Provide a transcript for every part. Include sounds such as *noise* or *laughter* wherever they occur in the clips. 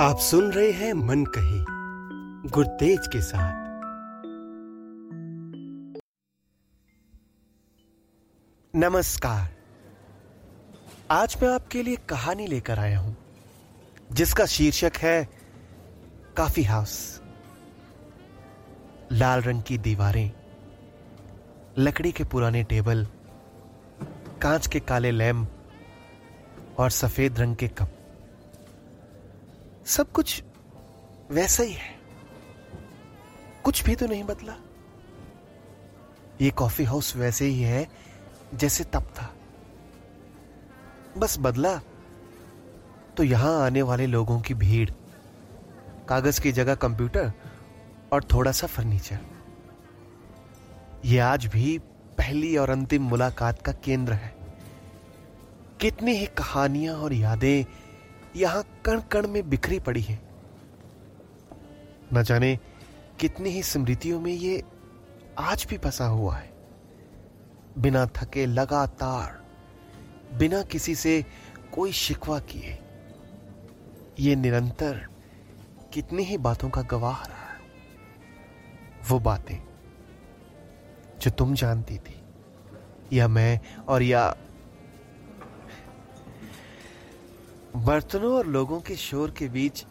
आप सुन रहे हैं मन कही गुरतेज के साथ। नमस्कार। आज मैं आपके लिए कहानी लेकर आया हूँ, जिसका शीर्षक है काफ़ी हाउस। लाल रंग की दीवारें, लकड़ी के पुराने टेबल, कांच के काले लैम्प और सफ़ेद रंग के कप। सब कुछ वैसा ही है। कुछ भी तो नहीं बदला। ये कॉफ़ी हाउस वैसे ही है, जैसे तब था। बस बदला तो यहाँ आने वाले लोगों की भीड़, कागज़ की जगह कंप्यूटर और थोड़ा सा फर्नीचर यह आज भी पहली और अंतिम मुलाकात का केंद्र है। कितनी ही कहानियाँ और यादें यहाँ कण कण में बिखरी पड़ी है। न जाने कितनी ही स्मृतियों में ये आज भी बसा हुआ है। बिना थके लगातार, बिना किसी से कोई शिकवा किए, ये निरंतर कितनी ही बातों का गवाह रहा वो बातें जो तुम जानती थी, या मैं और या बर्तनों और लोगों के शोर के बीच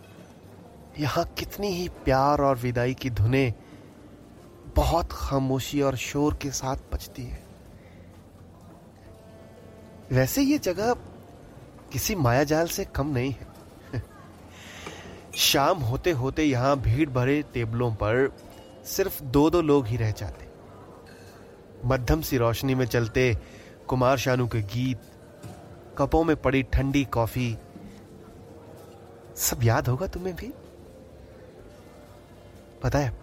यहाँ कितनी ही प्यार और विदाई की धुनें बहुत खामोशी और शोर के साथ बजती है। वैसे ये जगह किसी मायाजाल से कम नहीं है। *laughs* शाम होते होते यहाँ भीड़ भरे टेबलों पर सिर्फ़ दो दो लोग ही रह जाते। मध्यम सी रोशनी में चलते कुमार शानू के गीत, कपों में पड़ी ठंडी कॉफ़ी सब याद होगा तुम्हें भी? पता है,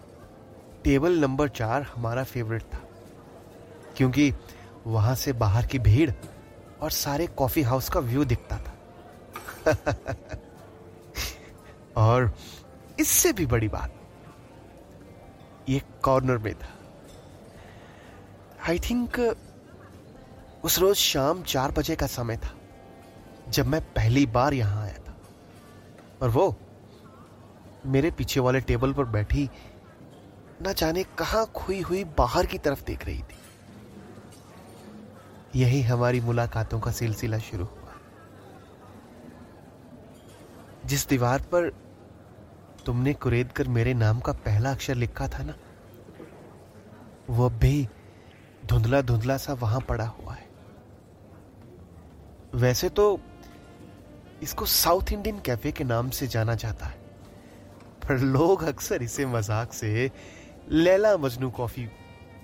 टेबल नंबर चार हमारा फेवरेट था, क्योंकि वहाँ से बाहर की भीड़ और सारे कॉफ़ी हाउस का व्यू दिखता था। *laughs* और इससे भी बड़ी बात, ये कॉर्नर में था। आई थिंक उस रोज शाम चार बजे का समय था, जब मैं पहली बार यहाँ आया। और वो मेरे पीछे वाले टेबल पर बैठी न जाने कहाँ खोई हुई बाहर की तरफ़ देख रही थी। यही हमारी मुलाकातों का सिलसिला शुरू हुआ। जिस दीवार पर तुमने कुरेद कर मेरे नाम का पहला अक्षर लिखा था ना, वो भी धुंधला धुंधला सा वहाँ पड़ा हुआ है। वैसे तो इसको साउथ इंडियन कैफ़े के नाम से जाना जाता है। पर लोग अक्सर इसे मज़ाक से लैला मजनू कॉफ़ी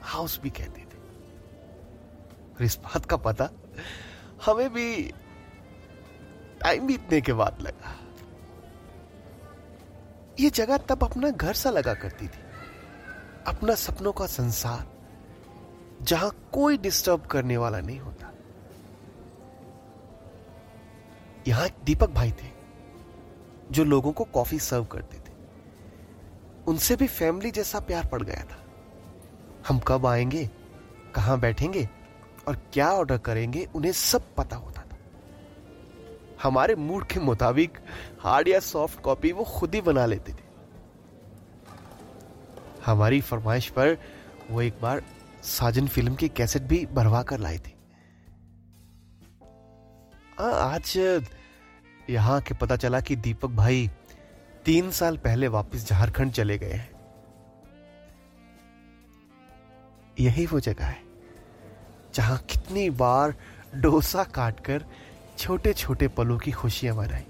हाउस भी कहते थे। और इस बात का पता हमें भी टाइम बीतने के बाद लगा। ये जगह तब अपना घर सा लगा करती थी। अपना सपनों का संसार जहाँ कोई डिस्टर्ब करने वाला नहीं होता। यहाँ एक दीपक भाई थे, जो लोगों को कॉफ़ी सर्व करते थे। उनसे भी फैमिली जैसा प्यार पड़ गया था। हम कब आएँगे, कहाँ बैठेंगे और क्या ऑर्डर करेंगे, उन्हें सब पता होता था। हमारे मूड के मुताबिक हार्ड या सॉफ्ट कॉपी वो खुद ही बना लेते थे। हमारी फरमाइश पर वो एक बार साजन फ़िल्म की कैसेट भी भरवा कर लाए थी। आज, यहाँ के पता चला कि दीपक भाई तीन साल पहले वापस झारखंड चले गए हैं। यही वो जगह है, जहाँ कितनी बार डोसा काटकर छोटे छोटे पलों की खुशियाँ मनाई।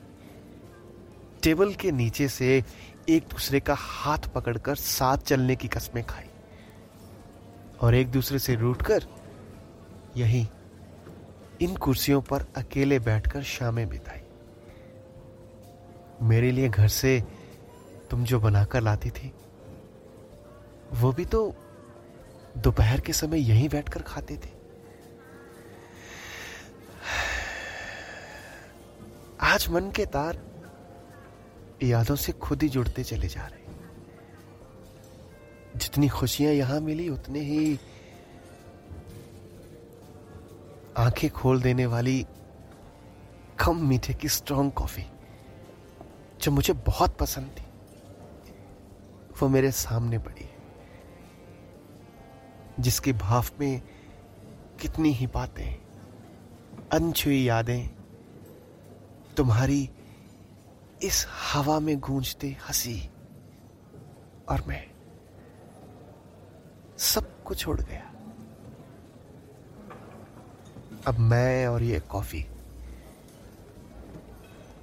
टेबल के नीचे से एक दूसरे का हाथ पकड़कर साथ चलने की कस्में खाई। और एक दूसरे से रूठकर यही इन कुर्सियों पर अकेले बैठकर शामें बिताई। मेरे लिए घर से तुम जो बनाकर लाती थी, वो भी तो दोपहर के समय यहीं बैठकर खाते थे। आज मन के तार यादों से खुद ही जुड़ते चले जा रहे जितनी खुशियाँ यहाँ मिली, उतने ही आँखें खोल देने वाली कम मीठे की स्ट्रांग कॉफ़ी जो मुझे बहुत पसंद थी, वो मेरे सामने पड़ी, जिसके भाव में कितनी ही बातें, अनछुई यादें तुम्हारी इस हवा में गूंजते हँसी और मैं सब कुछ छोड़ गया। अब मैं और ये कॉफ़ी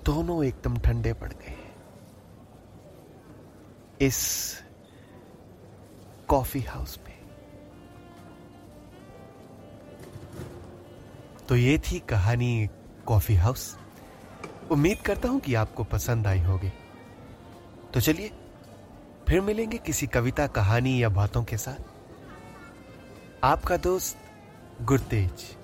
दोनों एकदम ठंडे पड़ गए इस कॉफ़ी हाउस में। तो ये थी कहानी कॉफ़ी हाउस। उम्मीद करता हूँ कि आपको पसंद आई होगी। तो चलिए, फिर मिलेंगे किसी कविता, कहानी या बातों के साथ। आपका दोस्त गुरतेज।